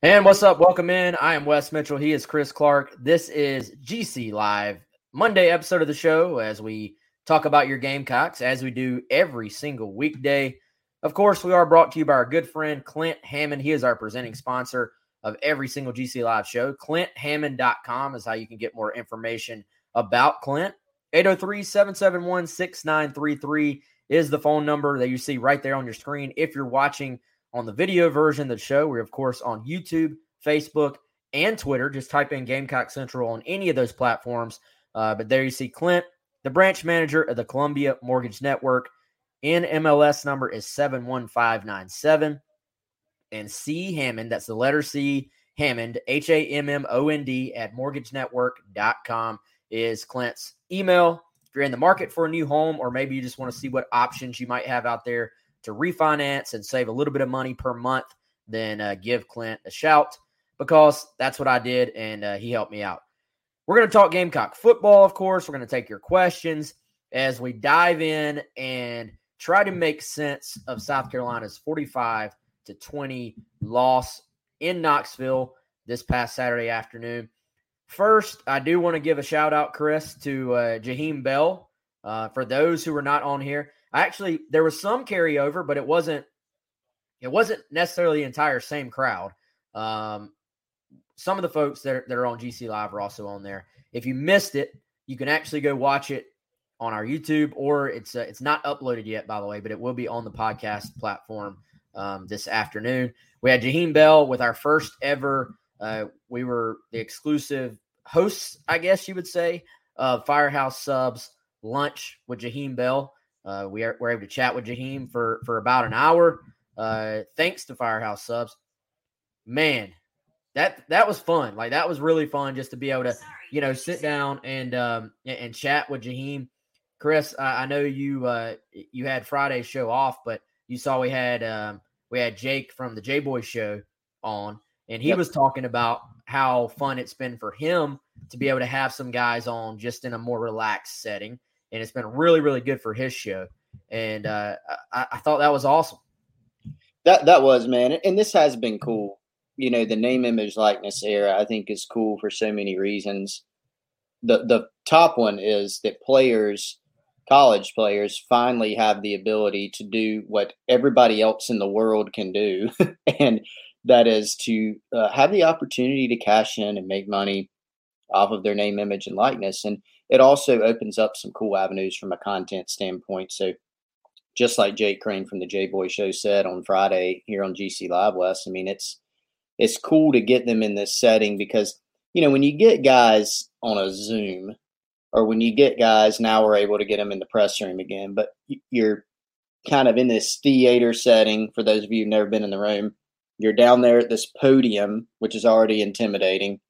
And what's up? Welcome in. I am Wes Mitchell. He is Chris Clark. This is GC Live, Monday episode of the show as we talk about your Gamecocks as we do every single weekday. Of course, we are brought to you by our good friend Clint Hammond. He is our presenting sponsor of every single GC Live show. ClintHammond.com is how you can get more information about Clint. 803 771 6933 is the phone number that you see right there on your screen. If you're watching on the video version of the show, we're of course on YouTube, Facebook, and Twitter. Just type in Gamecock Central on any of those platforms. Uh, but there you see Clint, the branch manager of the Columbia Mortgage Network. NMLS number is 71597. And C Hammond, that's the letter C Hammond, H A M M O N D, at mortgagenetwork.com is Clint's email. If you're in the market for a new home, or maybe you just want to see what options you might have out there to refinance and save a little bit of money per month, then uh, give Clint a shout because that's what I did and uh, he helped me out. We're going to talk Gamecock football, of course. We're going to take your questions as we dive in and try to make sense of South Carolina's 45 to 20 loss in Knoxville this past Saturday afternoon. First, I do want to give a shout out, Chris, to uh, Bell. Uh, for those who were not on here, actually there was some carryover, but it wasn't it wasn't necessarily the entire same crowd. Um, some of the folks that are, that are on GC Live are also on there. If you missed it, you can actually go watch it on our YouTube, or it's uh, it's not uploaded yet, by the way, but it will be on the podcast platform um, this afternoon. We had Jaheim Bell with our first ever. Uh, we were the exclusive hosts, I guess you would say, of Firehouse Subs lunch with Jaheim Bell. Uh, we are, were able to chat with Jaheim for for about an hour. Uh, thanks to Firehouse Subs. Man, that that was fun. Like that was really fun just to be able to, you know, sit down and um and, and chat with Jaheim. Chris, I, I know you uh you had Friday's show off, but you saw we had um we had Jake from the J Boy show on, and he Yep. was talking about how fun it's been for him to be able to have some guys on just in a more relaxed setting, and it's been really really good for his show. And uh, I, I thought that was awesome. That that was man, and this has been cool. You know, the name, image, likeness era I think is cool for so many reasons. The the top one is that players, college players, finally have the ability to do what everybody else in the world can do, and that is to uh, have the opportunity to cash in and make money off of their name, image, and likeness. And it also opens up some cool avenues from a content standpoint. So just like Jake Crane from the J Boy Show said on Friday here on GC Live Wes. I mean, it's it's cool to get them in this setting because you know when you get guys on a Zoom or when you get guys now we're able to get them in the press room again, but you're kind of in this theater setting. For those of you who've never been in the room, you're down there at this podium, which is already intimidating,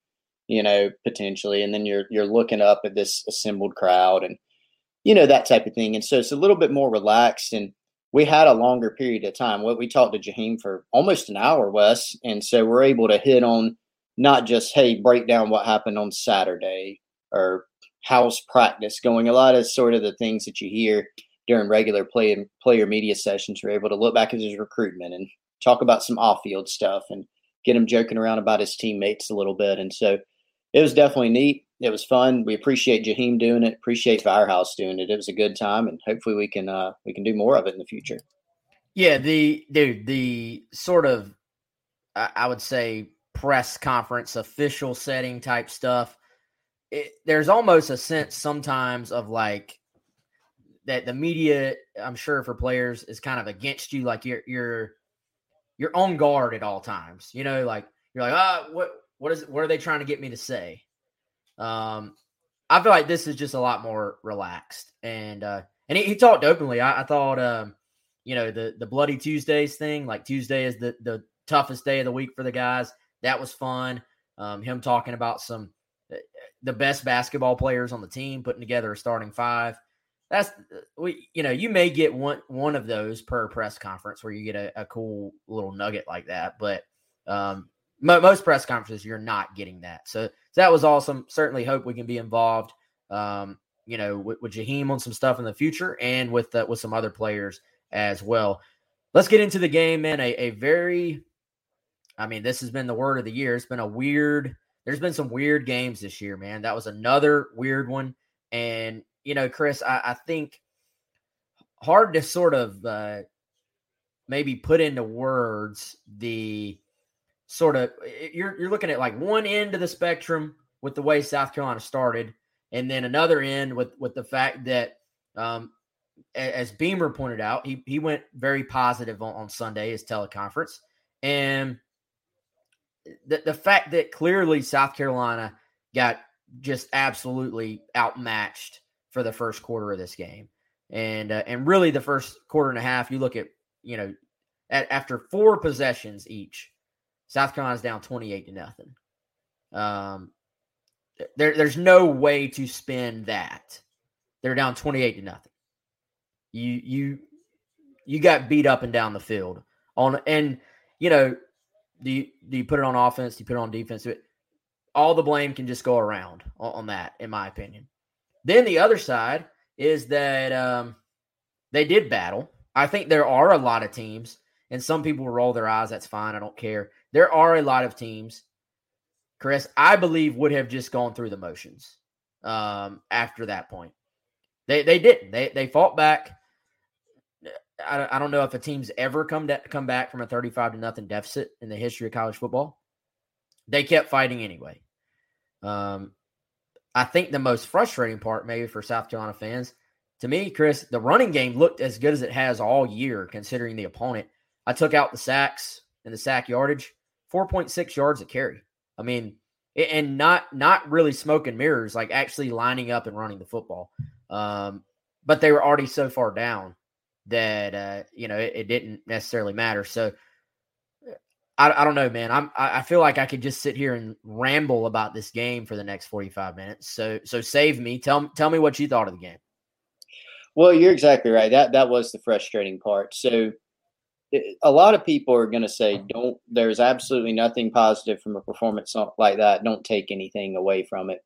you know, potentially, and then you're you're looking up at this assembled crowd and you know that type of thing. And so it's a little bit more relaxed and we had a longer period of time. What we talked to Jaheim for almost an hour Wes and so we're able to hit on not just hey break down what happened on Saturday or how's practice. Going a lot of sort of the things that you hear during regular play and player media sessions we're able to look back at his recruitment and talk about some off-field stuff and get him joking around about his teammates a little bit. And so it was definitely neat. It was fun. We appreciate Jaheim doing it. Appreciate Firehouse doing it. It was a good time, and hopefully we can uh, we can do more of it in the future. Yeah, the dude, the sort of I, would say press conference official setting type stuff. It, there's almost a sense sometimes of like that the media, I'm sure for players is kind of against you, like you're you're you're on guard at all times. You know, like you're like, ah, what what is what are they trying to get me to say? Um, I feel like this is just a lot more relaxed, and uh, and he, he talked openly. I, I thought, um, you know, the the Bloody Tuesdays thing, like Tuesday is the the toughest day of the week for the guys. That was fun. Um, him talking about some uh, the best basketball players on the team, putting together a starting five. That's uh, we, you know, you may get one one of those per press conference where you get a, a cool little nugget like that, but um, most press conferences you're not getting that. So, so, that was awesome. Certainly hope we can be involved. Um, you know, with, with Jaheim on some stuff in the future and with uh, with some other players as well. Let's get into the game, man. A, a very, I mean, this has been the word of the year. It's been a weird. There's been some weird games this year, man. That was another weird one. And you know, Chris, I, I think hard to sort of uh, maybe put into words the sort of you're you're looking at like one end of the spectrum with the way South Carolina started, and then another end with with the fact that um, as Beamer pointed out, he he went very positive on, on Sunday his teleconference, and the the fact that clearly South Carolina got just absolutely outmatched for the first quarter of this game, and uh, and really the first quarter and a half. You look at you know at, after four possessions each, South Carolina's down twenty eight to nothing. Um, there, there's no way to spin that. They're down 28 to nothing. You you you got beat up and down the field on and you know do you do you put it on offense? Do you put it on defense? All the blame can just go around on, on that, in my opinion. Then the other side is that um, they did battle. I think there are a lot of teams, and some people roll their eyes. That's fine. I don't care. There are a lot of teams Chris, I believe would have just gone through the motions um, after that point. They they didn't. They they fought back. I, I don't know if a team's ever come to, come back from a thirty-five to nothing deficit in the history of college football. They kept fighting anyway. Um, I think the most frustrating part, maybe for South Carolina fans, to me, Chris, the running game looked as good as it has all year, considering the opponent. I took out the sacks and the sack yardage, four point six yards a carry. I mean, and not not really smoke and mirrors, like actually lining up and running the football. Um, but they were already so far down that uh, you know it, it, didn't necessarily matter. So I, I don't know, man. I'm I feel like I could just sit here and ramble about this game for the next 45 minutes. So so save me. Tell tell me what you thought of the game. Well, you're exactly right. That that was the frustrating part. So a lot of people are going to say don't there's absolutely nothing positive from a performance like that. Don't take anything away from it.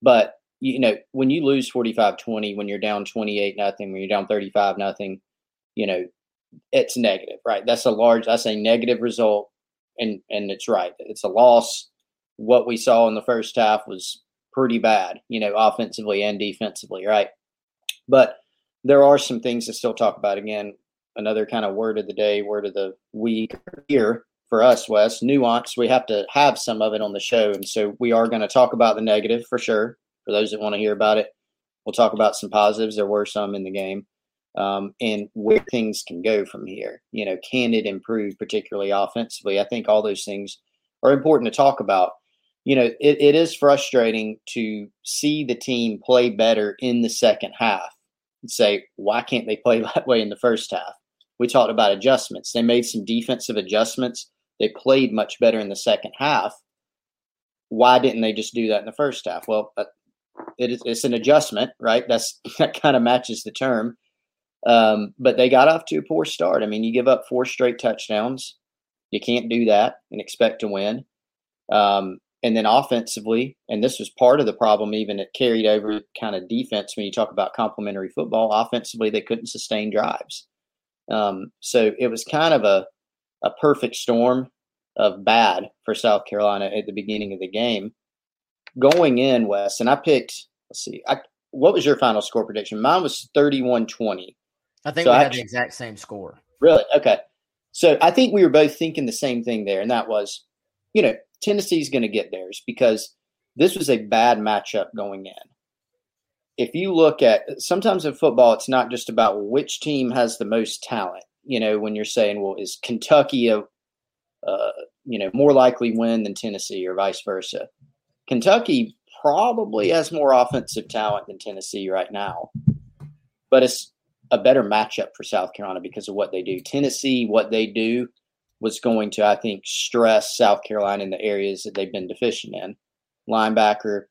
But you know when you lose 45-20 when you're down 28 nothing when you're down 35 nothing you know it's negative right? That's a large that's a negative result and and it's right. It's a loss. What we saw in the first half was pretty bad you know offensively and defensively right? But there are some things to still talk about. Again another kind of word of the day, word of the week here for us, Wes. Nuance. We have to have some of it on the show, and so we are going to talk about the negative for sure. For those that want to hear about it, we'll talk about some positives. There were some in the game, um, and where things can go from here. You know, can it improve, particularly offensively? I think all those things are important to talk about. You know, it, it is frustrating to see the team play better in the second half and say, why can't they play that way in the first half? We talked about adjustments. They made some defensive adjustments. They played much better in the second half. Why didn't they just do that in the first half? Well, it is, it's an adjustment, right? That's that kind of matches the term. Um, but they got off to a poor start. I mean, you give up four straight touchdowns. You can't do that and expect to win. Um, and then offensively, and this was part of the problem, even it carried over kind of defense when you talk about complementary football. Offensively, they couldn't sustain drives. Um, so it was kind of a, a perfect storm of bad for South Carolina at the beginning of the game. Going in, Wes, and I picked, let's see, I, what was your final score prediction? Mine was 31 20. I think so we had the exact same score. Really? Okay. So I think we were both thinking the same thing there, and that was, you know, Tennessee's going to get theirs because this was a bad matchup going in if you look at sometimes in football, it's not just about which team has the most talent. You know, when you're saying, well, is Kentucky a, uh, you know, more likely win than Tennessee or vice versa. Kentucky probably has more offensive talent than Tennessee right now, but it's a better matchup for South Carolina because of what they do. Tennessee, what they do was going to, I think, stress South Carolina in the areas that they've been deficient in. Linebacker,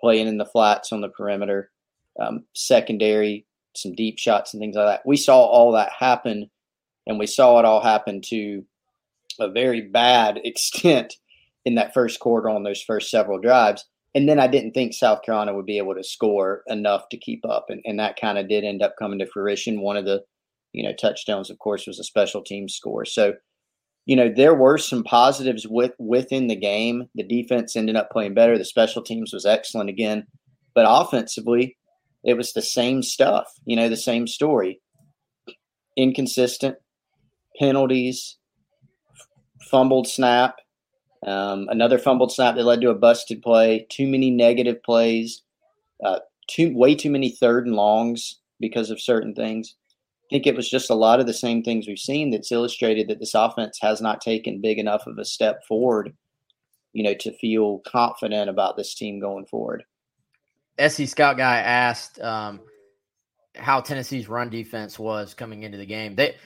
playing in the flats on the perimeter, um, secondary, some deep shots and things like that. We saw all that happen, and we saw it all happen to a very bad extent in that first quarter on those first several drives. And then I didn't think South Carolina would be able to score enough to keep up. And, and that kind of did end up coming to fruition. One of the, you know, touchdowns, of course, was a special team score. So, you know, there were some positives with within the game. The defense ended up playing better. The special teams was excellent again. But offensively, it was the same stuff, you know, the same story. Inconsistent penalties, fumbled snap, um, another fumbled snap that led to a busted play, too many negative plays, uh, too way too many third and longs because of certain things. I think it was just a lot of the same things we've seen that's illustrated that this offense has not taken big enough of a step forward, you know, to feel confident about this team going forward. SC Scout guy asked um, how Tennessee's run defense was coming into the game. They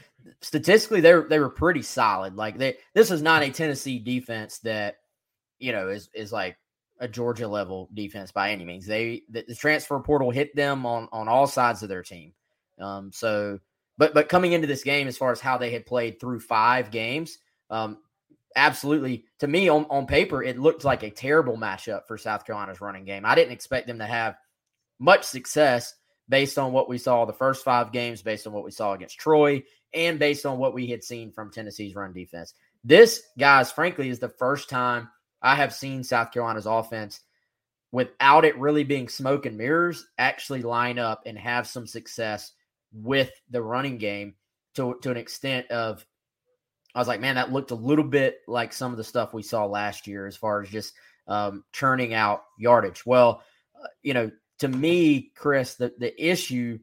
statistically they were, they were pretty solid. Like they this is not a Tennessee defense that you know is is like a Georgia level defense by any means. They the, the transfer portal hit them on on all sides of their team. Um, so but but coming into this game, as far as how they had played through five games, um, absolutely to me on, on paper it looked like a terrible matchup for South Carolina's running game. I didn't expect them to have much success based on what we saw the first five games, based on what we saw against Troy, and based on what we had seen from Tennessee's run defense. This, guys, frankly, is the first time I have seen South Carolina's offense without it really being smoke and mirrors actually line up and have some success with the running game to, to an extent of I was like, man, that looked a little bit like some of the stuff we saw last year as far as just um, churning out yardage. Well, uh, you know, to me, Chris, the, the issue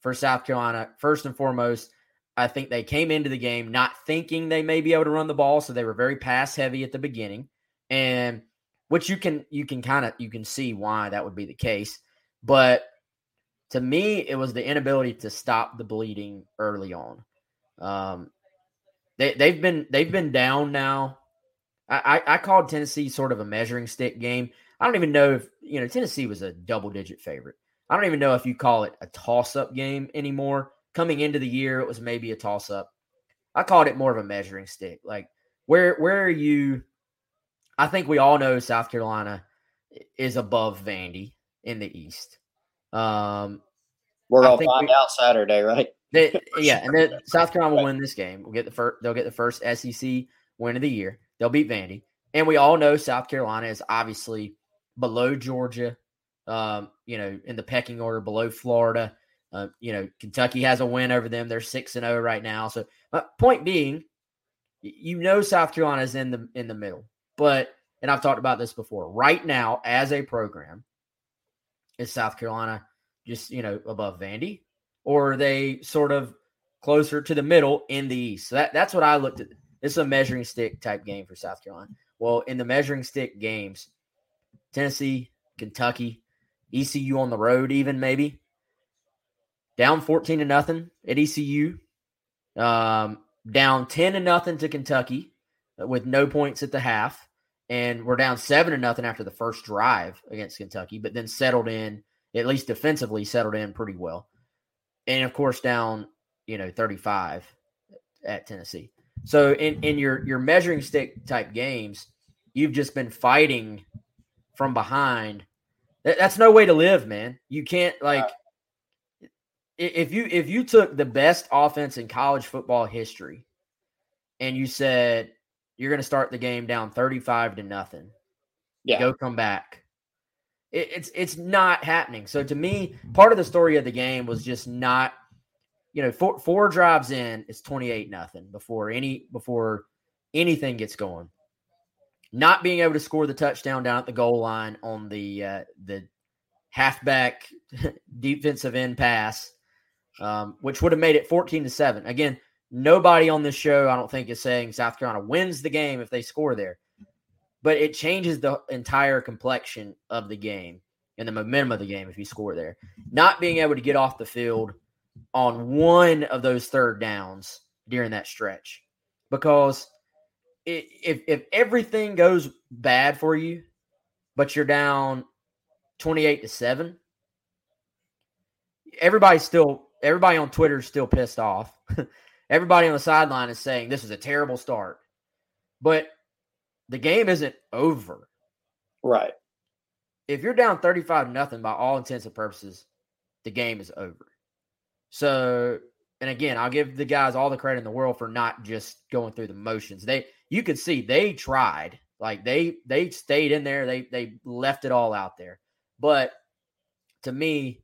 for South Carolina, first and foremost, I think they came into the game not thinking they may be able to run the ball, so they were very pass heavy at the beginning, and which you can you can kind of you can see why that would be the case. But to me, it was the inability to stop the bleeding early on. Um, they they've been they've been down now. I, I, I called Tennessee sort of a measuring stick game. I don't even know if you know Tennessee was a double digit favorite. I don't even know if you call it a toss up game anymore. Coming into the year, it was maybe a toss up. I called it more of a measuring stick. Like where where are you? I think we all know South Carolina is above Vandy in the East. Um, We're all find we, out Saturday, right? They, yeah, and then South Carolina will win this game. We'll get the first. They'll get the first SEC win of the year. They'll beat Vandy, and we all know South Carolina is obviously below Georgia. Um, you know, in the pecking order, below Florida. Uh, you know, Kentucky has a win over them. They're six and zero oh right now. So, point being, you know, South Carolina is in the in the middle. But, and I've talked about this before. Right now, as a program, is South Carolina just you know above Vandy, or are they sort of closer to the middle in the East? So that that's what I looked at. This is a measuring stick type game for South Carolina. Well, in the measuring stick games, Tennessee, Kentucky, ECU on the road, even maybe down 14 to nothing at ECU, um, down 10 to nothing to Kentucky with no points at the half. And we're down seven to nothing after the first drive against Kentucky, but then settled in, at least defensively, settled in pretty well. And of course, down, you know, 35 at Tennessee. So in, in your your measuring stick type games, you've just been fighting from behind. That's no way to live, man. You can't like if you if you took the best offense in college football history and you said you're going to start the game down 35 to nothing. Yeah. Go come back. It, it's it's not happening. So to me, part of the story of the game was just not you know, four four drives in, it's 28 nothing before any before anything gets going. Not being able to score the touchdown down at the goal line on the uh, the halfback defensive end pass um, which would have made it 14 to 7. Again, Nobody on this show, I don't think, is saying South Carolina wins the game if they score there, but it changes the entire complexion of the game and the momentum of the game if you score there. Not being able to get off the field on one of those third downs during that stretch, because if if everything goes bad for you, but you're down twenty eight to seven, everybody's still everybody on Twitter is still pissed off. everybody on the sideline is saying this is a terrible start, but the game isn't over. Right. If you're down 35 nothing by all intents and purposes, the game is over. So, and again, I'll give the guys all the credit in the world for not just going through the motions. They you could see they tried. Like they they stayed in there. They they left it all out there. But to me,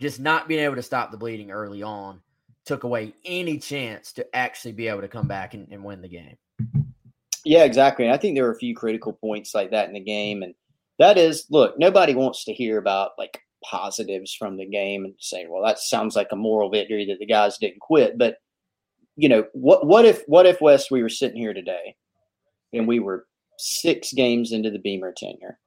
just not being able to stop the bleeding early on took away any chance to actually be able to come back and, and win the game. Yeah, exactly. And I think there were a few critical points like that in the game. And that is, look, nobody wants to hear about like positives from the game and saying, well, that sounds like a moral victory that the guys didn't quit. But you know, what what if what if Wes we were sitting here today and we were six games into the Beamer tenure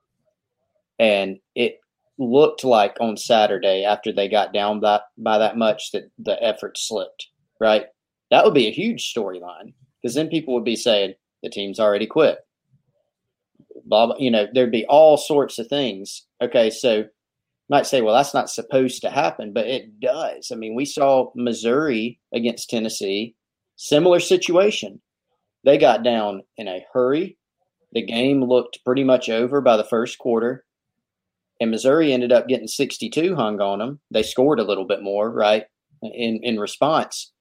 and it looked like on Saturday after they got down by, by that much that the effort slipped, right? That would be a huge storyline because then people would be saying the team's already quit. Blah, blah, you know, there'd be all sorts of things. Okay, so might say, well, that's not supposed to happen, but it does. I mean, we saw Missouri against Tennessee, similar situation. They got down in a hurry. The game looked pretty much over by the first quarter and Missouri ended up getting 62 hung on them. They scored a little bit more, right, in in response.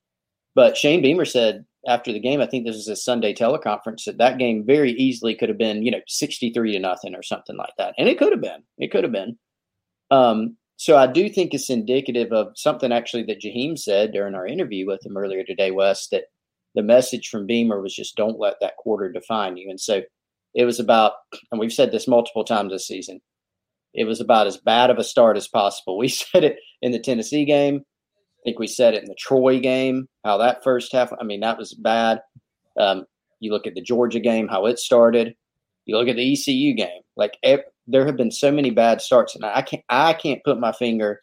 But Shane Beamer said after the game, I think this was a Sunday teleconference, that that game very easily could have been, you know, 63 to nothing or something like that. And it could have been. It could have been. Um, so I do think it's indicative of something actually that Jaheim said during our interview with him earlier today, Wes, that the message from Beamer was just don't let that quarter define you. And so it was about, and we've said this multiple times this season, it was about as bad of a start as possible. We said it in the Tennessee game. I think we said it in the Troy game, how that first half, I mean, that was bad. Um, you look at the Georgia game, how it started. You look at the ECU game. Like there have been so many bad starts, and I can't I can't put my finger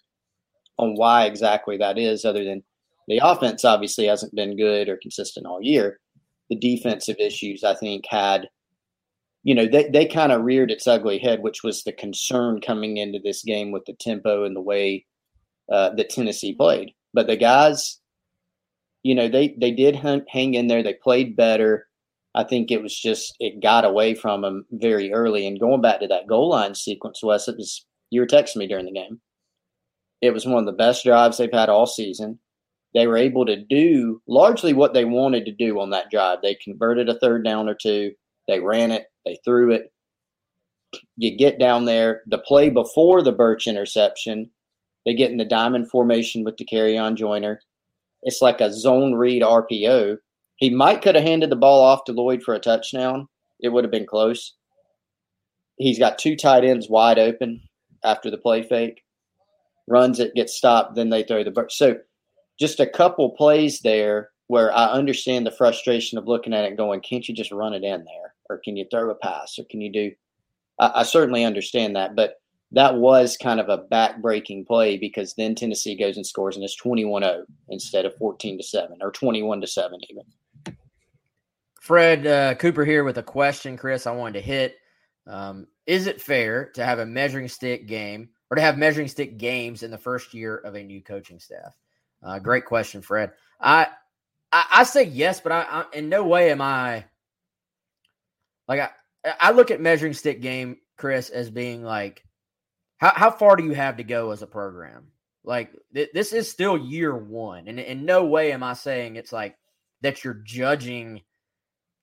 on why exactly that is, other than the offense obviously hasn't been good or consistent all year. The defensive issues I think had you know, they, they kind of reared its ugly head, which was the concern coming into this game with the tempo and the way uh, that Tennessee played. But the guys, you know, they, they did hang in there. They played better. I think it was just, it got away from them very early. And going back to that goal line sequence, Wes, it was, you were texting me during the game. It was one of the best drives they've had all season. They were able to do largely what they wanted to do on that drive. They converted a third down or two they ran it, they threw it. You get down there, the play before the Burch interception, they get in the diamond formation with the carry on joiner. It's like a zone read RPO. He might could have handed the ball off to Lloyd for a touchdown. It would have been close. He's got two tight ends wide open after the play fake. Runs it, gets stopped, then they throw the Burch. So just a couple plays there where I understand the frustration of looking at it going, can't you just run it in there? or can you throw a pass or can you do I, I certainly understand that but that was kind of a back-breaking play because then Tennessee goes and scores and it's 21-0 instead of 14 to 7 or 21 to 7 even. Fred uh, Cooper here with a question, Chris. I wanted to hit. Um, is it fair to have a measuring stick game or to have measuring stick games in the first year of a new coaching staff? Uh, great question, Fred. I I, I say yes, but I, I, in no way am I like I, I look at measuring stick game, Chris, as being like, how how far do you have to go as a program? Like th- this is still year one, and in no way am I saying it's like that you're judging.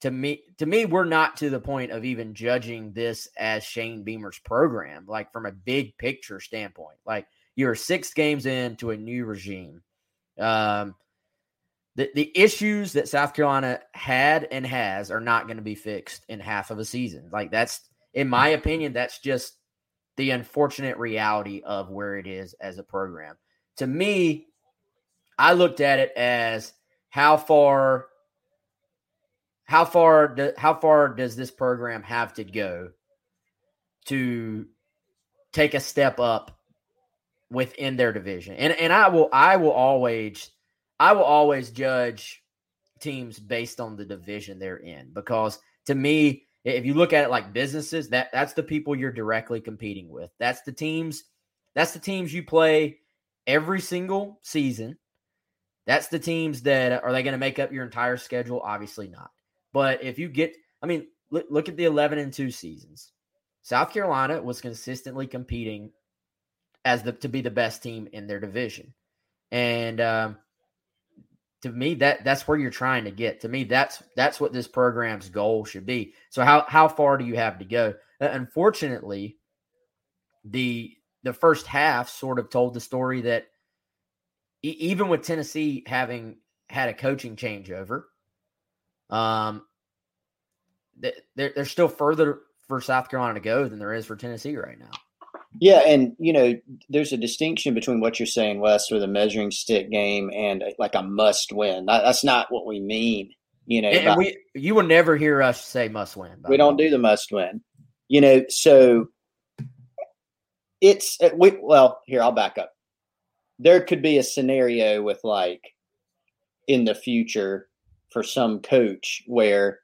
To me, to me, we're not to the point of even judging this as Shane Beamer's program, like from a big picture standpoint. Like you're six games into a new regime. Um, the, the issues that South Carolina had and has are not going to be fixed in half of a season. Like that's, in my opinion, that's just the unfortunate reality of where it is as a program. To me, I looked at it as, how far how far do, how far does this program have to go to take a step up within their division? And and I will I will always I will always judge teams based on the division they're in because to me if you look at it like businesses that that's the people you're directly competing with. That's the teams that's the teams you play every single season. That's the teams that are they going to make up your entire schedule? Obviously not. But if you get i mean look, look at the 11 and 2 seasons. South carolina was consistently competing as the to be the best team in their division. And um, to me that that's where you're trying to get. To me that's that's what this program's goal should be. So how how far do you have to go? Uh, unfortunately the the first half sort of told the story that e- even with Tennessee having had a coaching changeover um there, there's still further for South Carolina to go than there is for Tennessee right now yeah, and you know, there's a distinction between what you're saying, Wes, with a measuring stick game and a, like a must win. That, that's not what we mean. You know, and, about, we you will never hear us say must win. We don't do the must win. You know, so it's uh, we, well. Here, I'll back up. There could be a scenario with like in the future for some coach where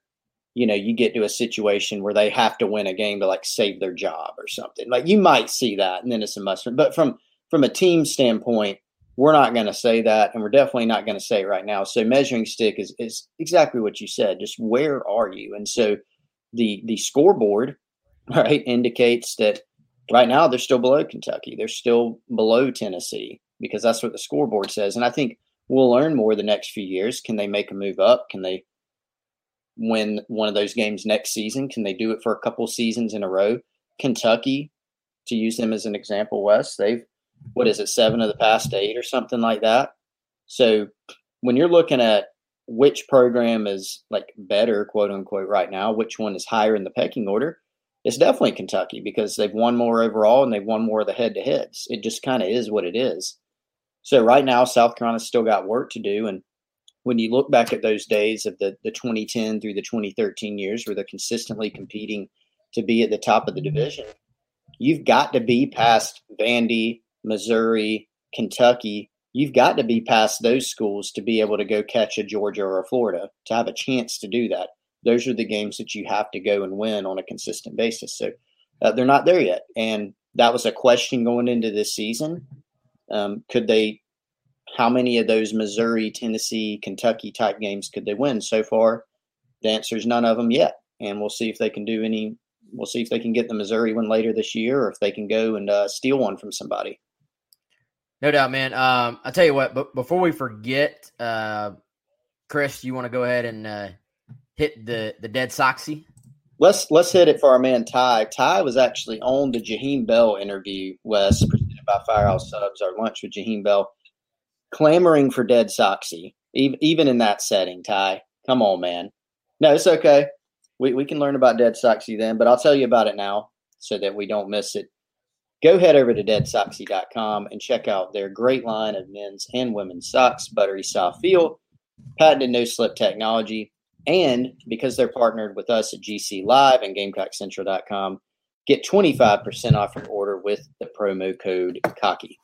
you know, you get to a situation where they have to win a game to like save their job or something. Like you might see that, and then it's a must. But from from a team standpoint, we're not going to say that, and we're definitely not going to say it right now. So measuring stick is is exactly what you said. Just where are you? And so the the scoreboard, right, indicates that right now they're still below Kentucky. They're still below Tennessee because that's what the scoreboard says. And I think we'll learn more the next few years. Can they make a move up? Can they win one of those games next season? Can they do it for a couple seasons in a row? Kentucky, to use them as an example, Wes, they've what is it, seven of the past eight or something like that. So when you're looking at which program is like better, quote unquote, right now, which one is higher in the pecking order, it's definitely Kentucky because they've won more overall and they've won more of the head to heads. It just kind of is what it is. So right now, South Carolina's still got work to do, and when you look back at those days of the, the 2010 through the 2013 years where they're consistently competing to be at the top of the division, you've got to be past Vandy, Missouri, Kentucky. You've got to be past those schools to be able to go catch a Georgia or a Florida to have a chance to do that. Those are the games that you have to go and win on a consistent basis. So uh, they're not there yet. And that was a question going into this season. Um, could they how many of those Missouri, Tennessee, Kentucky type games could they win? So far, the answer is none of them yet. And we'll see if they can do any. We'll see if they can get the Missouri one later this year, or if they can go and uh, steal one from somebody. No doubt, man. Um, I'll tell you what. But before we forget, uh, Chris, you want to go ahead and uh, hit the the dead Soxy? Let's let's hit it for our man Ty. Ty was actually on the Jaheim Bell interview, Wes, presented by Firehouse Subs, our lunch with Jaheim Bell clamoring for dead Soxy, even in that setting, Ty. Come on, man. No, it's okay. We, we can learn about dead Soxy then, but I'll tell you about it now so that we don't miss it. Go head over to deadsoxy.com and check out their great line of men's and women's socks, buttery soft feel, patented no slip technology, and because they're partnered with us at GC Live and GamecockCentral.com, get 25% off your order with the promo code COCKY.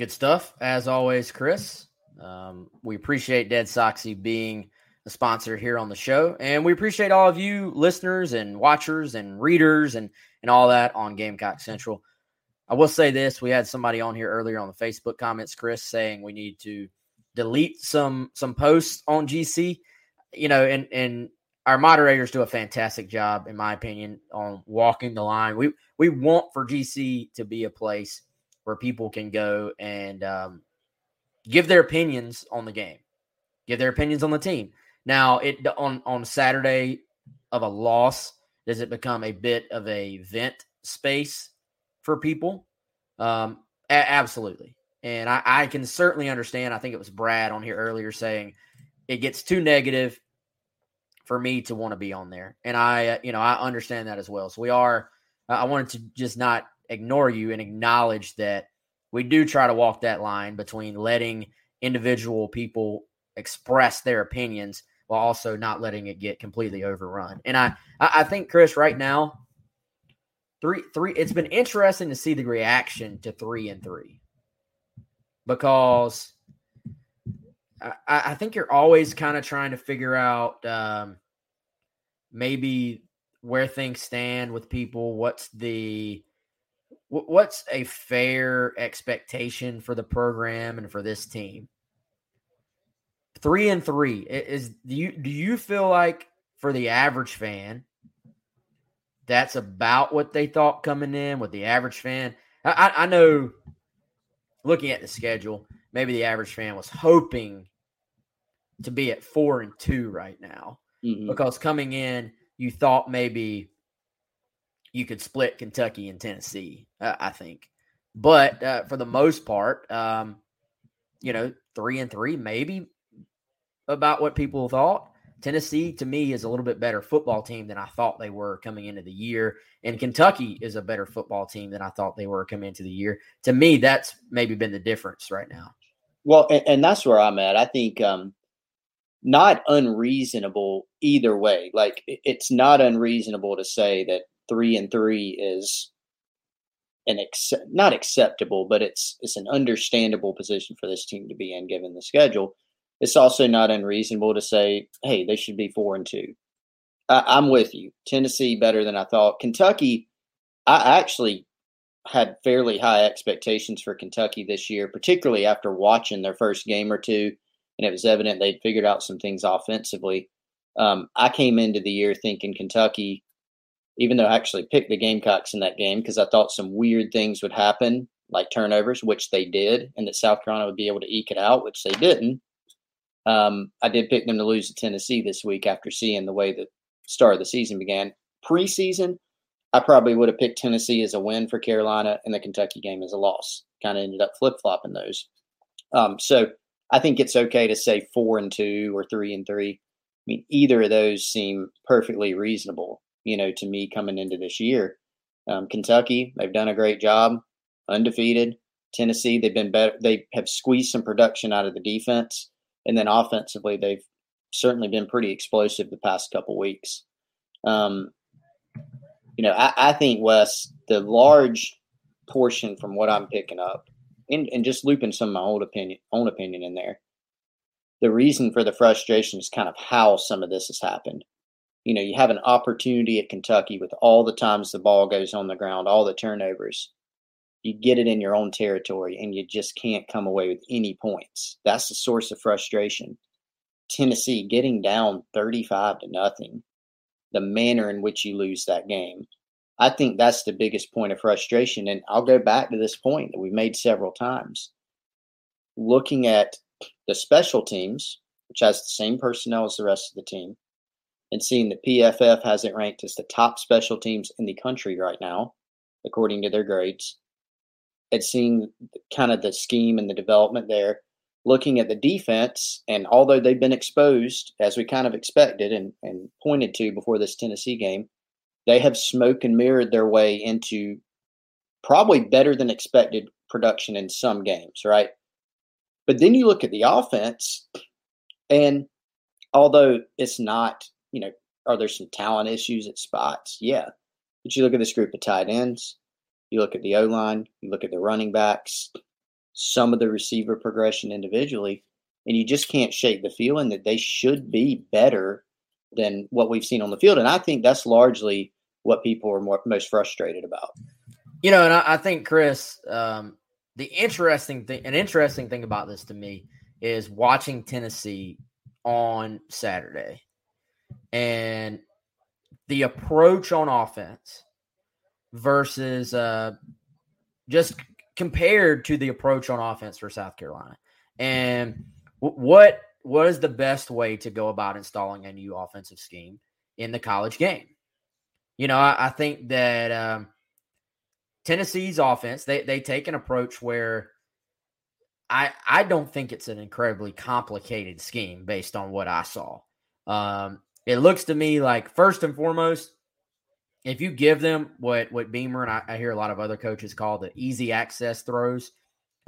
Good stuff, as always, Chris. Um, we appreciate Dead Soxy being a sponsor here on the show, and we appreciate all of you listeners and watchers and readers and and all that on Gamecock Central. I will say this: we had somebody on here earlier on the Facebook comments, Chris, saying we need to delete some some posts on GC. You know, and and our moderators do a fantastic job, in my opinion, on walking the line. We we want for GC to be a place where people can go and um, give their opinions on the game, give their opinions on the team. Now, it on on Saturday of a loss, does it become a bit of a vent space for people? Um, a- absolutely, and I, I can certainly understand. I think it was Brad on here earlier saying it gets too negative for me to want to be on there, and I, uh, you know, I understand that as well. So we are. I wanted to just not ignore you and acknowledge that we do try to walk that line between letting individual people express their opinions while also not letting it get completely overrun. And I, I think Chris, right now, three, three. It's been interesting to see the reaction to three and three because I, I think you're always kind of trying to figure out um, maybe where things stand with people. What's the what's a fair expectation for the program and for this team? Three and three is do you do you feel like for the average fan that's about what they thought coming in with the average fan? I, I know looking at the schedule, maybe the average fan was hoping to be at four and two right now mm-hmm. because coming in, you thought maybe you could split Kentucky and Tennessee, uh, I think. But uh, for the most part, um, you know, three and three, maybe about what people thought. Tennessee, to me, is a little bit better football team than I thought they were coming into the year. And Kentucky is a better football team than I thought they were coming into the year. To me, that's maybe been the difference right now. Well, and, and that's where I'm at. I think um, not unreasonable either way. Like it's not unreasonable to say that three and three is an accept, not acceptable, but it's it's an understandable position for this team to be in given the schedule. It's also not unreasonable to say, hey, they should be four and two. I, I'm with you. Tennessee better than I thought. Kentucky, I actually had fairly high expectations for Kentucky this year, particularly after watching their first game or two and it was evident they'd figured out some things offensively. Um, I came into the year thinking Kentucky, even though I actually picked the Gamecocks in that game because I thought some weird things would happen, like turnovers, which they did, and that South Carolina would be able to eke it out, which they didn't. Um, I did pick them to lose to Tennessee this week after seeing the way the start of the season began. Preseason, I probably would have picked Tennessee as a win for Carolina and the Kentucky game as a loss. Kind of ended up flip flopping those. Um, so I think it's okay to say four and two or three and three. I mean, either of those seem perfectly reasonable, you know, to me coming into this year. Um, Kentucky, they've done a great job, undefeated. Tennessee, they've been better. They have squeezed some production out of the defense, and then offensively, they've certainly been pretty explosive the past couple weeks. Um, you know, I, I think Wes, the large portion from what I'm picking up and, and just looping some of my own opinion own opinion in there. The reason for the frustration is kind of how some of this has happened. You know, you have an opportunity at Kentucky with all the times the ball goes on the ground, all the turnovers. You get it in your own territory and you just can't come away with any points. That's the source of frustration. Tennessee getting down 35 to nothing, the manner in which you lose that game I think that's the biggest point of frustration. And I'll go back to this point that we've made several times. Looking at the special teams, which has the same personnel as the rest of the team, and seeing that PFF has it ranked as the top special teams in the country right now, according to their grades, and seeing kind of the scheme and the development there, looking at the defense, and although they've been exposed, as we kind of expected and, and pointed to before this Tennessee game, they have smoke and mirrored their way into probably better than expected production in some games, right? But then you look at the offense, and although it's not, you know, are there some talent issues at spots? Yeah. But you look at this group of tight ends, you look at the O line, you look at the running backs, some of the receiver progression individually, and you just can't shake the feeling that they should be better than what we've seen on the field. And I think that's largely what people are more, most frustrated about. You know, and I, I think Chris, um, the interesting thing, an interesting thing about this to me is watching Tennessee on Saturday and the approach on offense versus uh, just compared to the approach on offense for South Carolina. And what what is the best way to go about installing a new offensive scheme in the college game? You know, I, I think that um, Tennessee's offense they they take an approach where I I don't think it's an incredibly complicated scheme based on what I saw. Um, it looks to me like first and foremost, if you give them what what Beamer and I, I hear a lot of other coaches call the easy access throws,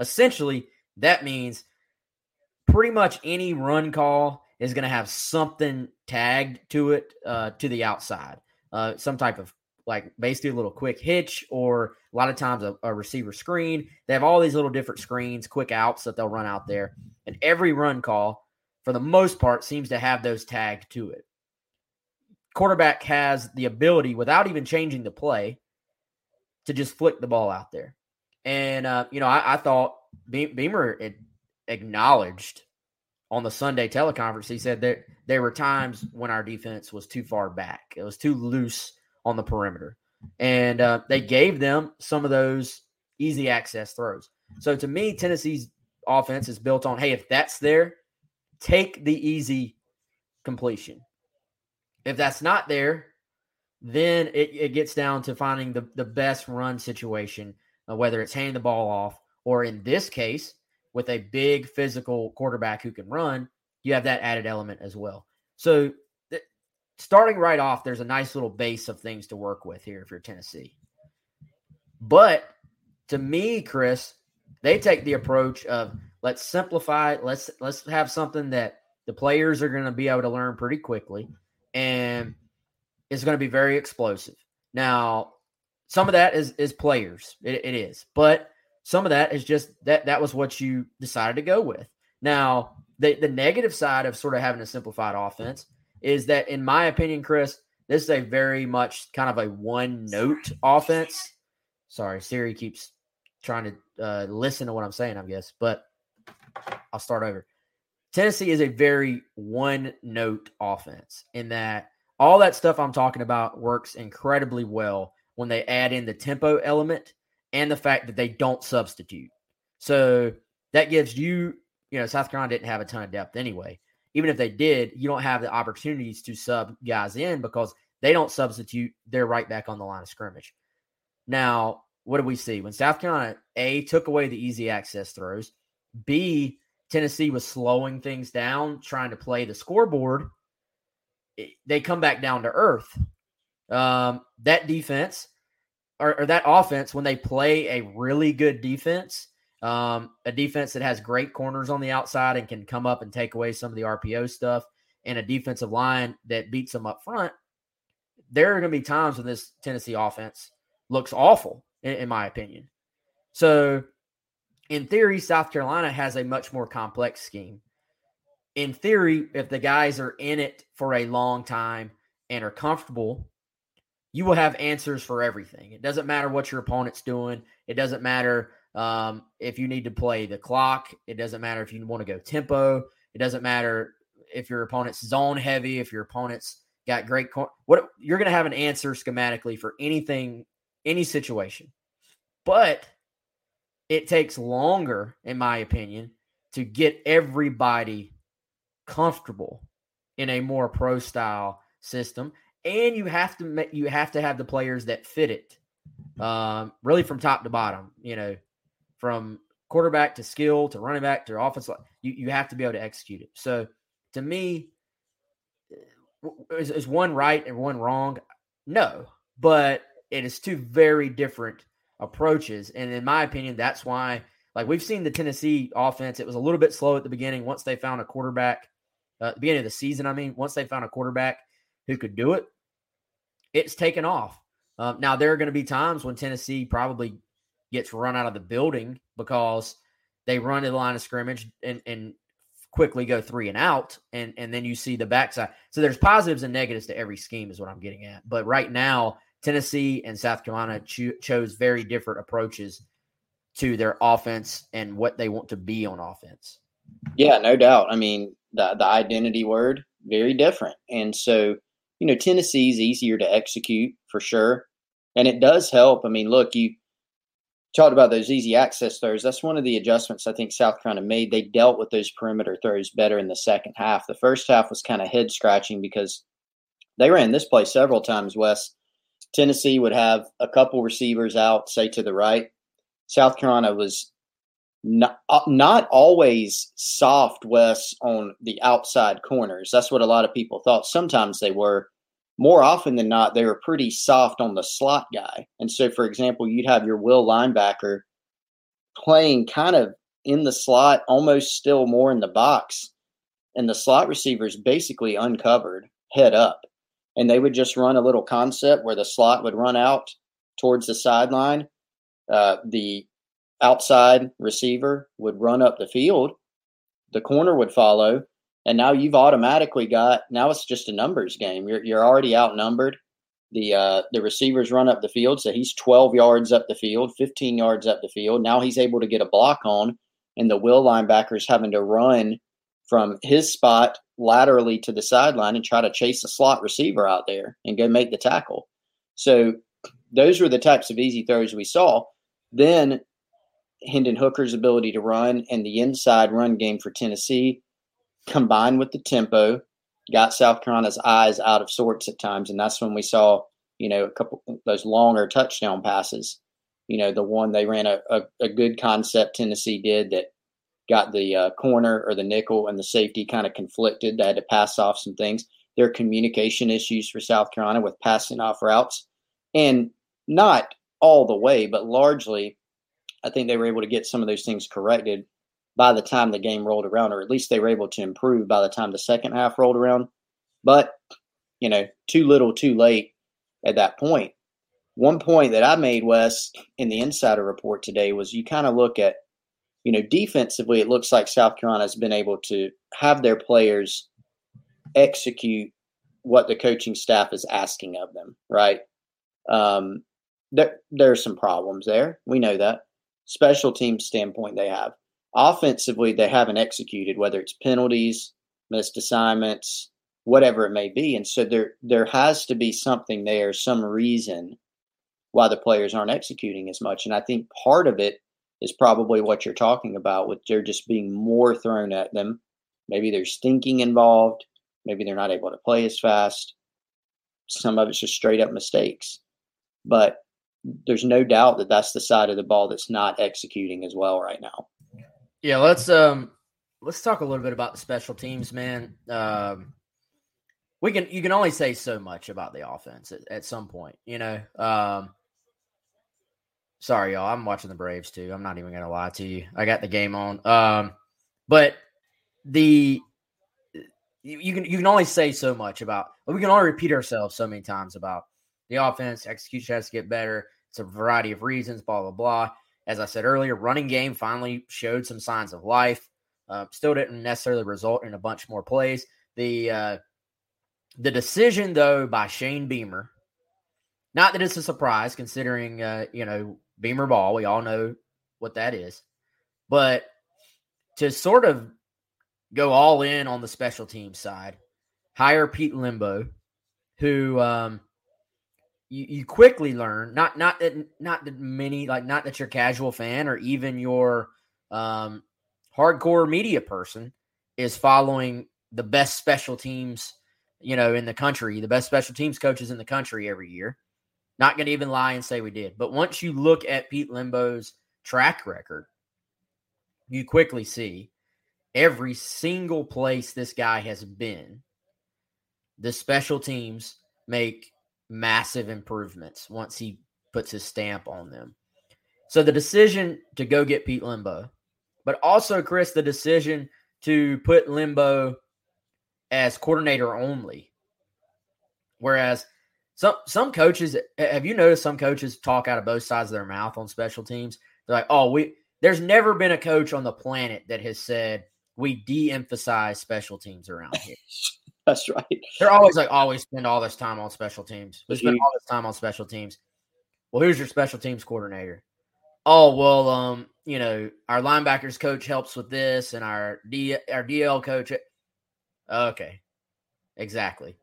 essentially that means pretty much any run call is going to have something tagged to it uh, to the outside, uh, some type of like basically a little quick hitch or a lot of times a, a, receiver screen. They have all these little different screens, quick outs that they'll run out there. And every run call, for the most part, seems to have those tagged to it. Quarterback has the ability, without even changing the play, to just flick the ball out there. And, uh, you know, I, I thought Beamer acknowledged on the Sunday teleconference, he said that there were times when our defense was too far back. It was too loose on the perimeter. And uh, they gave them some of those easy access throws. So to me, Tennessee's offense is built on hey, if that's there, take the easy completion. If that's not there, then it, it gets down to finding the, the best run situation, uh, whether it's handing the ball off or in this case, with a big physical quarterback who can run, you have that added element as well. So starting right off, there's a nice little base of things to work with here if you're Tennessee. But to me, Chris, they take the approach of let's simplify. Let's let's have something that the players are going to be able to learn pretty quickly, and it's going to be very explosive. Now, some of that is is players. It, it is, but some of that is just that that was what you decided to go with. Now, the the negative side of sort of having a simplified offense is that, in my opinion, Chris, this is a very much kind of a one note offense. Sorry, Siri keeps trying to uh, listen to what I'm saying, I guess, but I'll start over. Tennessee is a very one note offense in that all that stuff I'm talking about works incredibly well when they add in the tempo element and the fact that they don't substitute. So that gives you, you know, South Carolina didn't have a ton of depth anyway even if they did, you don't have the opportunities to sub guys in because they don't substitute. They're right back on the line of scrimmage. Now, what do we see? When South Carolina, A, took away the easy access throws, B, Tennessee was slowing things down, trying to play the scoreboard, they come back down to earth. Um, that defense or, or that offense, when they play a really good defense, um, a defense that has great corners on the outside and can come up and take away some of the RPO stuff, and a defensive line that beats them up front. There are going to be times when this Tennessee offense looks awful, in, in my opinion. So, in theory, South Carolina has a much more complex scheme. In theory, if the guys are in it for a long time and are comfortable, you will have answers for everything. It doesn't matter what your opponent's doing. It doesn't matter um, if you need to play the clock, it doesn't matter if you want to go tempo. It doesn't matter if your opponent's zone heavy, if your opponent's got great cor- what you're going to have an answer schematically for anything, any situation. But it takes longer, in my opinion, to get everybody comfortable in a more pro style system, and you have to you have to have the players that fit it, um, really from top to bottom. You know, from quarterback to skill to running back to offense, You you have to be able to execute it. So to me, is, is one right and one wrong? No, but it is two very different approaches. And in my opinion, that's why, like we've seen the Tennessee offense, it was a little bit slow at the beginning. Once they found a quarterback, uh, at the beginning of the season, I mean, once they found a quarterback who could do it, it's taken off. Um, now there are going to be times when Tennessee probably gets run out of the building because they run to the line of scrimmage and, and quickly go three and out, and and then you see the backside. So there's positives and negatives to every scheme, is what I'm getting at. But right now, Tennessee and South Carolina cho- chose very different approaches to their offense and what they want to be on offense. Yeah, no doubt. I mean, the the identity word very different, and so you know Tennessee's easier to execute for sure, and it does help. I mean, look, you talked about those easy access throws. That's one of the adjustments I think South Carolina made. They dealt with those perimeter throws better in the second half. The first half was kind of head scratching because they ran this play several times. Wes Tennessee would have a couple receivers out, say to the right. South Carolina was not, uh, not always soft, Wes, on the outside corners. That's what a lot of people thought. Sometimes they were more often than not, they were pretty soft on the slot guy. And so, for example, you'd have your will linebacker playing kind of in the slot, almost still more in the box. And the slot receivers basically uncovered, head up. And they would just run a little concept where the slot would run out towards the sideline. Uh, the outside receiver would run up the field. The corner would follow. And now you've automatically got, now it's just a numbers game. You're, you're already outnumbered the uh, the receivers run up the field. So he's 12 yards up the field, 15 yards up the field. Now he's able to get a block on, and the will linebacker's having to run from his spot laterally to the sideline and try to chase a slot receiver out there and go make the tackle. So those were the types of easy throws we saw. Then Hendon Hooker's ability to run and the inside run game for Tennessee combined with the tempo got South Carolina's eyes out of sorts at times, and that's when we saw you know a couple those longer touchdown passes. You know, the one they ran a, a, a good concept Tennessee did that got the uh, corner or the nickel and the safety kind of conflicted. They had to pass off some things. There are communication issues for South Carolina with passing off routes, and not all the way, but largely, I think they were able to get some of those things corrected by the time the game rolled around, or at least they were able to improve by the time the second half rolled around. But, you know, too little, too late at that point. One point that I made, Wes, in the insider report today was you kind of look at, you know, defensively, it looks like South Carolina has been able to have their players execute what the coaching staff is asking of them, right? Um, there, there are some problems there. We know that. Special team standpoint, they have offensively they haven't executed, whether it's penalties, missed assignments, whatever it may be. And so there there has to be something there, some reason why the players aren't executing as much. And I think part of it is probably what you're talking about, with there just being more thrown at them. Maybe there's thinking involved. Maybe they're not able to play as fast. Some of it's just straight up mistakes. But there's no doubt that that's the side of the ball that's not executing as well right now. Yeah, let's um let's talk a little bit about the special teams, man. Um we can you can only say so much about the offense at, at some point, you know. Um sorry y'all, I'm watching the Braves too. I'm not even gonna lie to you. I got the game on. Um but the you, you can you can only say so much about we can only repeat ourselves so many times about the offense, execution has to get better. It's a variety of reasons, blah blah blah. As I said earlier, running game finally showed some signs of life. Uh, still didn't necessarily result in a bunch more plays. The uh, the decision though by Shane Beamer, not that it's a surprise considering uh, you know Beamer ball, we all know what that is, but to sort of go all in on the special team side, hire Pete Lembo, who um, you, you quickly learn not not that not that many like not that you're casual fan or even your um, hardcore media person is following the best special teams you know in the country the best special teams coaches in the country every year not going to even lie and say we did but once you look at pete Lembo's track record you quickly see every single place this guy has been the special teams make massive improvements once he puts his stamp on them. So the decision to go get Pete Lembo, but also Chris, the decision to put Lembo as coordinator only. Whereas some some coaches have you noticed some coaches talk out of both sides of their mouth on special teams? They're like, oh, we there's never been a coach on the planet that has said we de-emphasize special teams around here. That's right. They're always like, "Oh, we spend all this time on special teams. We spend all this time on special teams." Well, who's your special teams coordinator? Oh, well, um, you know, our linebackers coach helps with this, and our D our DL coach. Okay, exactly.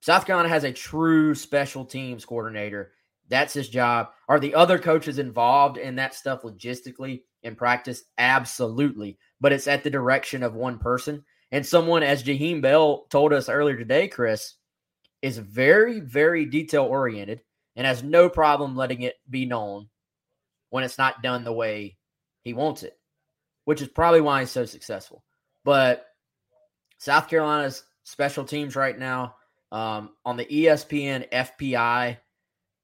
South Carolina has a true special teams coordinator. That's his job. Are the other coaches involved in that stuff logistically in practice? Absolutely. But it's at the direction of one person. And someone, as Jaheim Bell told us earlier today, Chris, is very, very detail oriented and has no problem letting it be known when it's not done the way he wants it, which is probably why he's so successful. But South Carolina's special teams right now um, on the ESPN FPI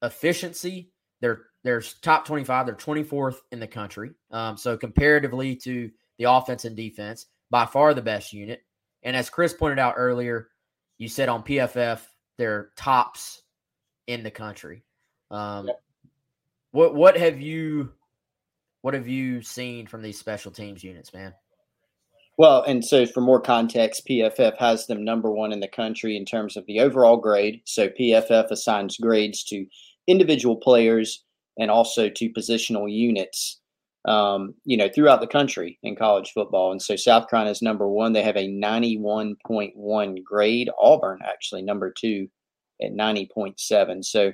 efficiency, they're there's top 25. They're 24th in the country. Um, so comparatively to the offense and defense, by far the best unit. And as Chris pointed out earlier, you said on PFF they're tops in the country. Um, yep. What what have you what have you seen from these special teams units, man? Well, and so for more context, PFF has them number one in the country in terms of the overall grade. So PFF assigns grades to individual players and also to positional units, um, you know, throughout the country in college football. And so South Carolina is number one. They have a 91.1 grade. Auburn actually number two at 90.7. So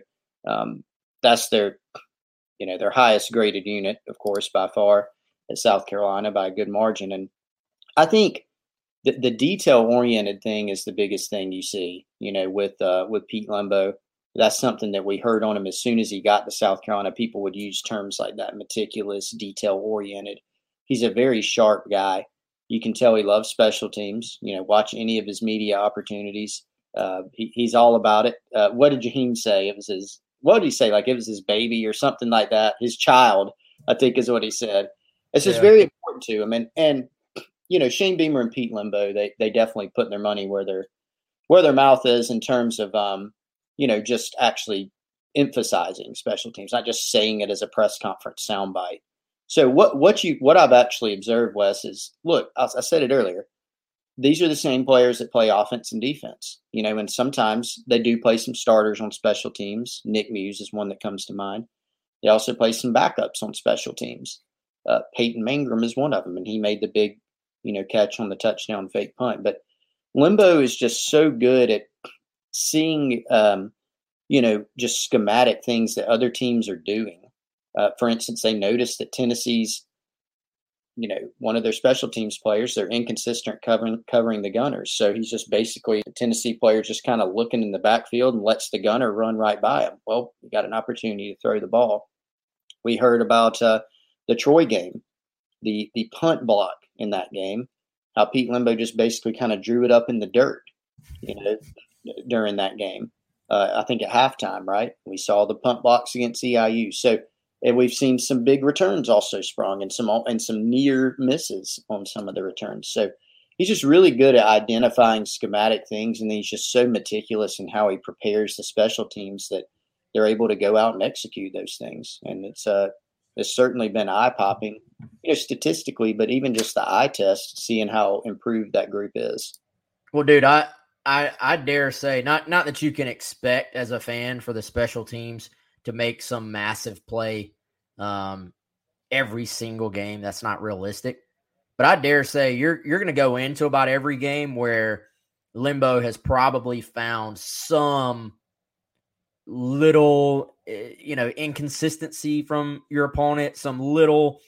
um, that's their, you know, their highest graded unit, of course, by far at South Carolina by a good margin. And I think the, the detail oriented thing is the biggest thing you see, you know, with uh, with Pete Lembo. That's something that we heard on him as soon as he got to South Carolina. People would use terms like that meticulous, detail oriented. He's a very sharp guy. You can tell he loves special teams. You know, watch any of his media opportunities. Uh, he, he's all about it. Uh, what did Jaheim say? It was his, what did he say? Like it was his baby or something like that. His child, I think is what he said. It's just yeah. very important to him. And, and you know, Shane Beamer and Pete Lembo, they they definitely put their money where their where their mouth is in terms of um, you know, just actually emphasizing special teams, not just saying it as a press conference soundbite. So what what you what I've actually observed, Wes, is look, I, I said it earlier. These are the same players that play offense and defense, you know, and sometimes they do play some starters on special teams. Nick Muse is one that comes to mind. They also play some backups on special teams. Uh, Peyton Mangrum is one of them, and he made the big you know, catch on the touchdown fake punt. But Lembo is just so good at seeing, um, you know, just schematic things that other teams are doing. Uh, for instance, they noticed that Tennessee's, you know, one of their special teams players, they're inconsistent covering covering the gunners. So he's just basically a Tennessee player just kind of looking in the backfield and lets the gunner run right by him. Well, we got an opportunity to throw the ball. We heard about uh, the Troy game, the the punt block in that game. How Pete Lembo just basically kind of drew it up in the dirt, you know, during that game. Uh, I think at halftime, right? We saw the punt blocks against EIU. So and we've seen some big returns also sprung and some and some near misses on some of the returns. So he's just really good at identifying schematic things, and he's just so meticulous in how he prepares the special teams that they're able to go out and execute those things. And it's uh, has certainly been eye popping, you know, statistically, but even just the eye test, seeing how improved that group is. Well, dude, I I I dare say not not that you can expect as a fan for the special teams to make some massive play um, every single game. That's not realistic. But I dare say you're you're going to go into about every game where Lembo has probably found some little eh, you know inconsistency from your opponent some little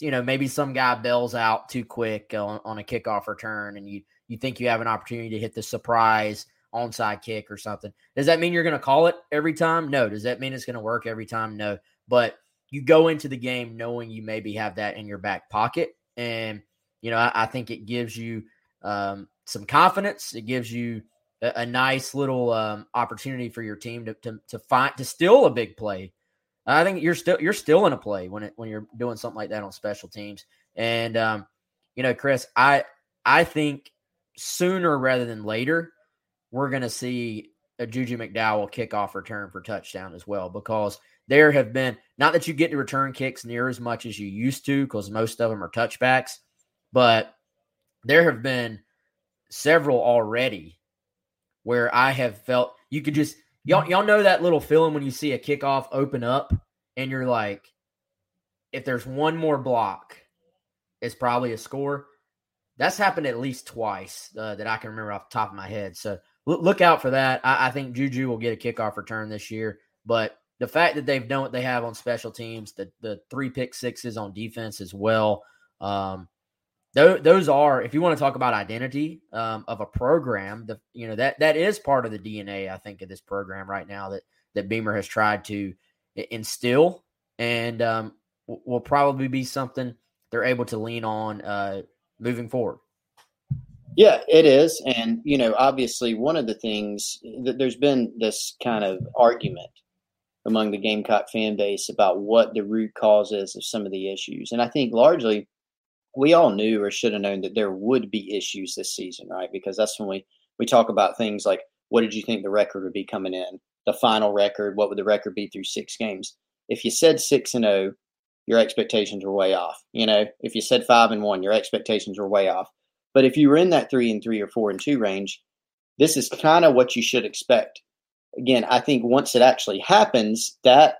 you know maybe some guy bails out too quick on, on a kickoff return and you you think you have an opportunity to hit the surprise onside kick or something. Does that mean you're going to call it every time? No. Does that mean it's going to work every time? No. But you go into the game knowing you maybe have that in your back pocket and you know i, I think it gives you um, some confidence. It gives you a, nice little um, opportunity for your team to, to to find to steal a big play. I think you're still you're still in a play when it when you're doing something like that on special teams. And um, you know, Chris, I I think sooner rather than later, we're going to see a Juju McDowell kickoff return for touchdown as well because there have been not that you get to return kicks near as much as you used to because most of them are touchbacks, but there have been several already where I have felt you could just y'all y'all know that little feeling when you see a kickoff open up and you're like, if there's one more block, it's probably a score. That's happened at least twice uh, that I can remember off the top of my head. So look, look out for that. I, I think Juju will get a kickoff return this year, but the fact that they've done what they have on special teams, the the three pick sixes on defense as well. Um, those, are if you want to talk about identity um, of a program the you know that that is part of the dna i think of this program right now that that beamer has tried to instill. And um, will probably be something they're able to lean on uh, moving forward. Yeah it is. And you know obviously one of the things that there's been this kind of argument among the Gamecock fan base about what the root cause is of some of the issues. And I think largely we all knew or should have known that there would be issues this season, right? Because that's when we we talk about things like what did you think the record would be coming in? The final record, what would the record be through six games? If you said six and oh, your expectations were way off. You know, if you said five and one, your expectations were way off. But if you were in that three and three or four and two range, this is kind of what you should expect. Again, I think once it actually happens, that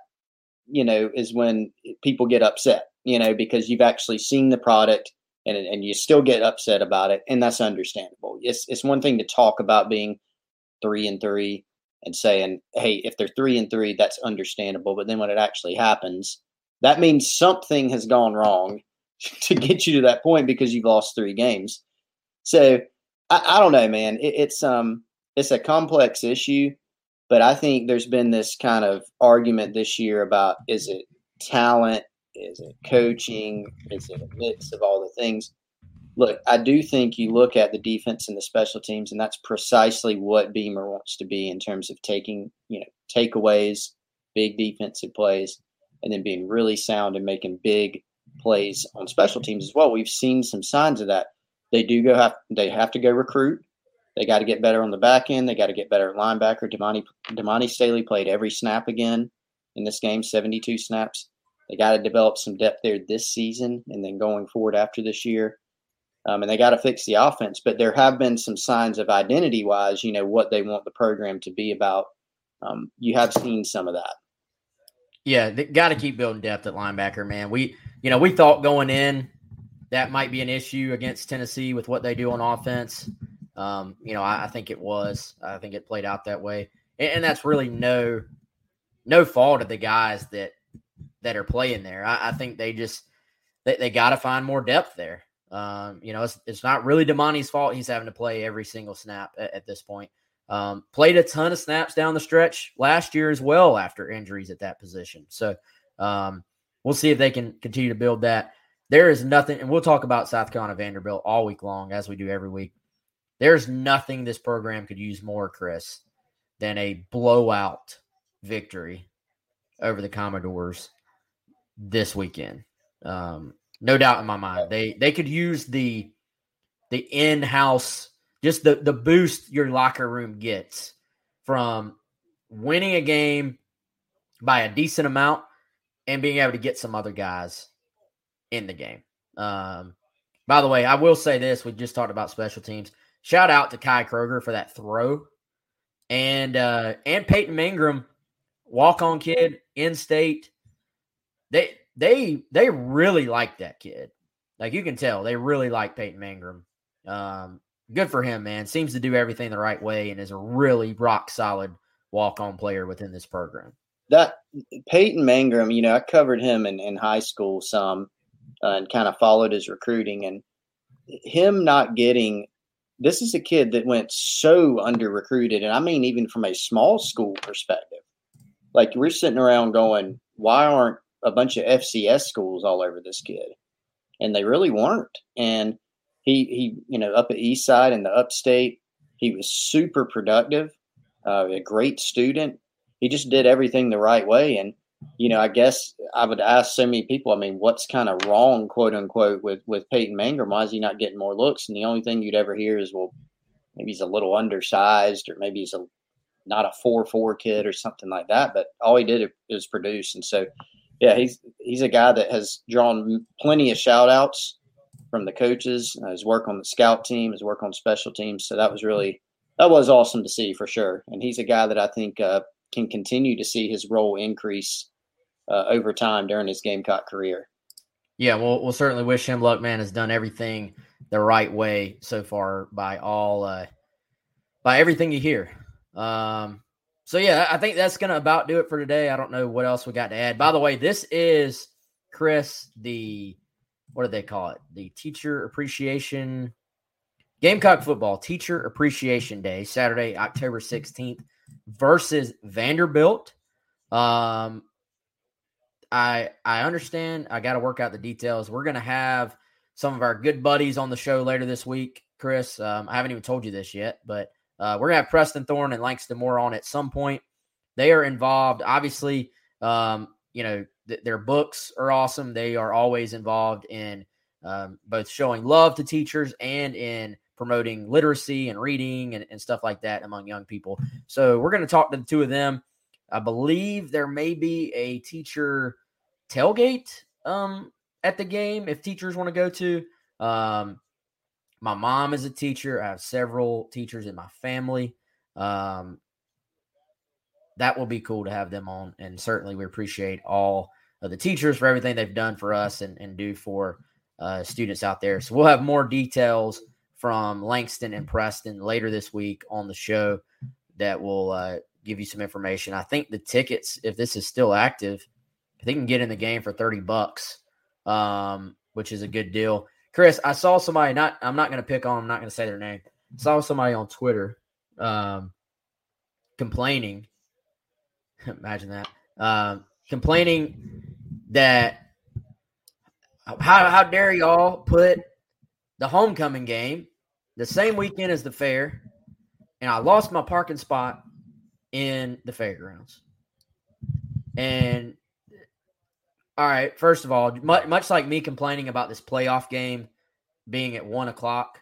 you know is when people get upset. You know, because you've actually seen the product and and you still get upset about it, and that's understandable. It's it's one thing to talk about being three and three and saying, hey, if they're three and three, that's understandable. But then when it actually happens, that means something has gone wrong to get you to that point because you've lost three games. So I, I don't know, man. It, it's um it's a complex issue, but I think there's been this kind of argument this year about is it talent, is it coaching, is it a mix of all the things. Look, I do think you look at the defense and the special teams, and that's precisely what Beamer wants to be in terms of taking, you know, takeaways, big defensive plays, and then being really sound and making big plays on special teams as well. We've seen some signs of that. They do go have they have to go recruit. They got to get better on the back end. They got to get better at linebacker. Damani Damani Staley played every snap again in this game, 72 snaps. They got to develop some depth there this season and then going forward after this year. Um, and they got to fix the offense. But there have been some signs of identity wise, you know, what they want the program to be about. Um, you have seen some of that. Yeah, they got to keep building depth at linebacker, man. We, you know, we thought going in that might be an issue against Tennessee with what they do on offense. Um, you know, I, I, think it was. I think it played out that way, and, and, that's really no no fault of the guys that that are playing there. I, I think they just they, they got to find more depth there. Um, you know, it's, it's not really Damani's fault. He's having to play every single snap at, at this point. Um, played a ton of snaps down the stretch last year as well after injuries at that position. So um, we'll see if they can continue to build that. There is nothing, and we'll talk about South Carolina Vanderbilt all week long, as we do every week. There's nothing this program could use more, Chris, than a blowout victory over the Commodores this weekend. Um, no doubt in my mind. They they could use the the in-house just the the boost your locker room gets from winning a game by a decent amount and being able to get some other guys in the game. Um, by the way, I will say this: we just talked about special teams. Shout out to Kai Kroeger for that throw, and uh, and Peyton Mangrum, walk on kid in state. They they they really like that kid. Like you can tell, they really like Peyton Mangrum. Um, good for him, man. Seems to do everything the right way and is a really rock solid walk on player within this program. That Peyton Mangrum, you know, I covered him in, in high school some uh, and kind of followed his recruiting and him not getting this is a kid that went so under recruited and I mean even from a small school perspective. Like we're sitting around going, why aren't a bunch of FCS schools all over this kid? And they really weren't. And he he you know up at East Side in the Upstate, he was super productive, uh, a great student. He just did everything the right way, and you know I guess I would ask so many people. I mean, what's kind of wrong, quote unquote, with with Peyton Mangrum? Why is he not getting more looks? And the only thing you'd ever hear is, well, maybe he's a little undersized, or maybe he's a not a four four kid or something like that. But all he did was produce, and so yeah, he's he's a guy that has drawn plenty of shout outs from the coaches, uh, his work on the scout team, his work on special teams. So that was really that was awesome to see for sure. And he's a guy that I think uh, can continue to see his role increase uh, over time during his Gamecock career. Yeah, we'll we'll certainly wish him luck. Man has done everything the right way so far by all uh, by everything you hear. Um, so yeah, I think that's gonna about do it for today. I don't know what else we got to add. By the way, this is Chris the what do they call it? The Teacher Appreciation Gamecock Football Teacher Appreciation Day, Saturday, October 16th versus Vanderbilt. Um, I I understand. I got to work out the details. We're gonna have some of our good buddies on the show later this week, Chris. Um, I haven't even told you this yet, but uh, we're gonna have Preston Thorn and Langston Moore on at some point. they are involved. Obviously, um, you know, th- their books are awesome. They are always involved in um, both showing love to teachers and in promoting literacy and reading and, and stuff like that among young people. So we're going to talk to the two of them. I believe there may be a teacher tailgate um, at the game if teachers want to go to. Um, my mom is a teacher. I have several teachers in my family. Um, that will be cool to have them on. And certainly we appreciate all of the teachers for everything they've done for us and, and do for uh, students out there. So we'll have more details from Langston and Preston later this week on the show that will uh, give you some information. I think the tickets, if this is still active, think can get in the game for 30 bucks, um, which is a good deal. Chris, I saw somebody, not, I'm not to pick on, I'm not to say their name. I saw somebody on Twitter um, complaining. Imagine that. Um, complaining that how, how dare y'all put the homecoming game the same weekend as the fair, and I lost my parking spot in the fairgrounds. And all right, first of all, much, much like me complaining about this playoff game being at one o'clock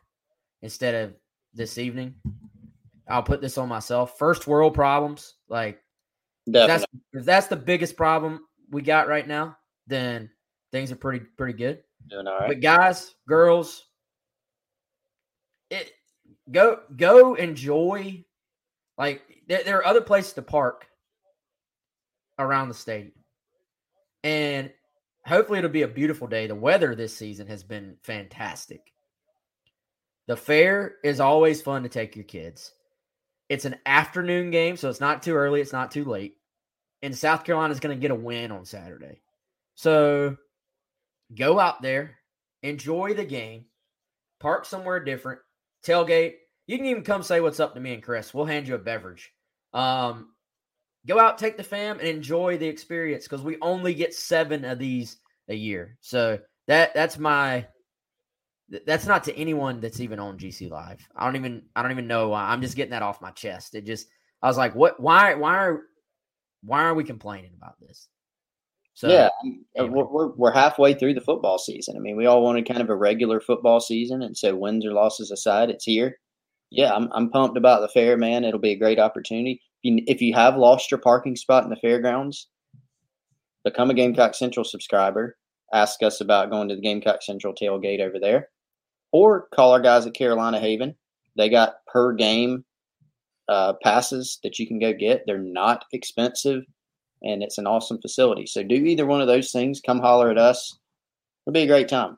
instead of this evening, I'll put this on myself. First world problems, like that's if that's the biggest problem we got right now, then things are pretty pretty good. Doing all right. But guys, girls, it go go enjoy. Like there, there are other places to park around the stadium, and hopefully it'll be a beautiful day. The weather this season has been fantastic. The fair is always fun to take your kids. It's an afternoon game, so it's not too early, it's not too late. And South Carolina is going to get a win on Saturday. So go out there, enjoy the game, park somewhere different, tailgate. You can even come say what's up to me and Chris. We'll hand you a beverage. Um, go out, take the fam, and enjoy the experience because we only get seven of these a year. So that that's my that's not to anyone that's even on GC Live. I don't even I don't even know why. I'm just getting that off my chest. It just I was like, what? Why? Why are why are we complaining about this? So yeah, uh, anyway. we're, we're halfway through the football season. I mean, we all wanted kind of a regular football season, and so wins or losses aside, it's here. Yeah, I'm I'm pumped about the fair, man. It'll be a great opportunity. If you, if you have lost your parking spot in the fairgrounds, become a Gamecock Central subscriber. Ask us about going to the Gamecock Central tailgate over there or call our guys at Carolina Haven. They got per game uh, passes that you can go get. They're not expensive, and it's an awesome facility. So do either one of those things. Come holler at us. It'll be a great time.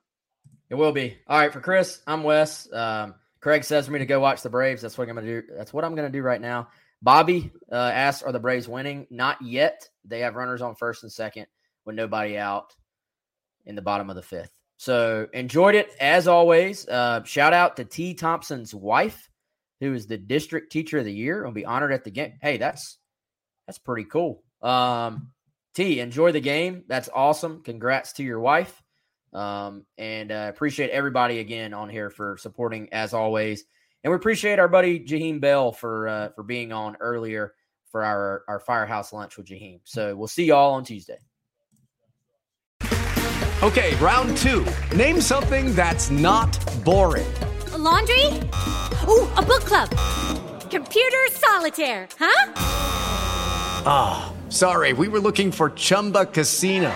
It will be. All right, for Chris, I'm Wes. Um, Craig says for me to go watch the Braves. That's what I'm going to do. That's what I'm going to do right now. Bobby uh, asks, "Are the Braves winning?" Not yet. They have runners on first and second with nobody out in the bottom of the fifth. So enjoyed it as always. Uh, shout out to T. Thompson's wife, who is the district teacher of the year. Will be honored at the game. Hey, that's that's pretty cool. Um, T, enjoy the game. That's awesome. Congrats to your wife. Um, and uh, appreciate everybody again on here for supporting as always. And we appreciate our buddy Jaheim Bell for uh, for being on earlier for our our firehouse lunch with Jaheim. So we'll see y'all on Tuesday. Okay, round two. Name something that's not boring. A laundry? Ooh, a book club. Computer solitaire, huh? Ah, oh, sorry, we were looking for Chumba Casino.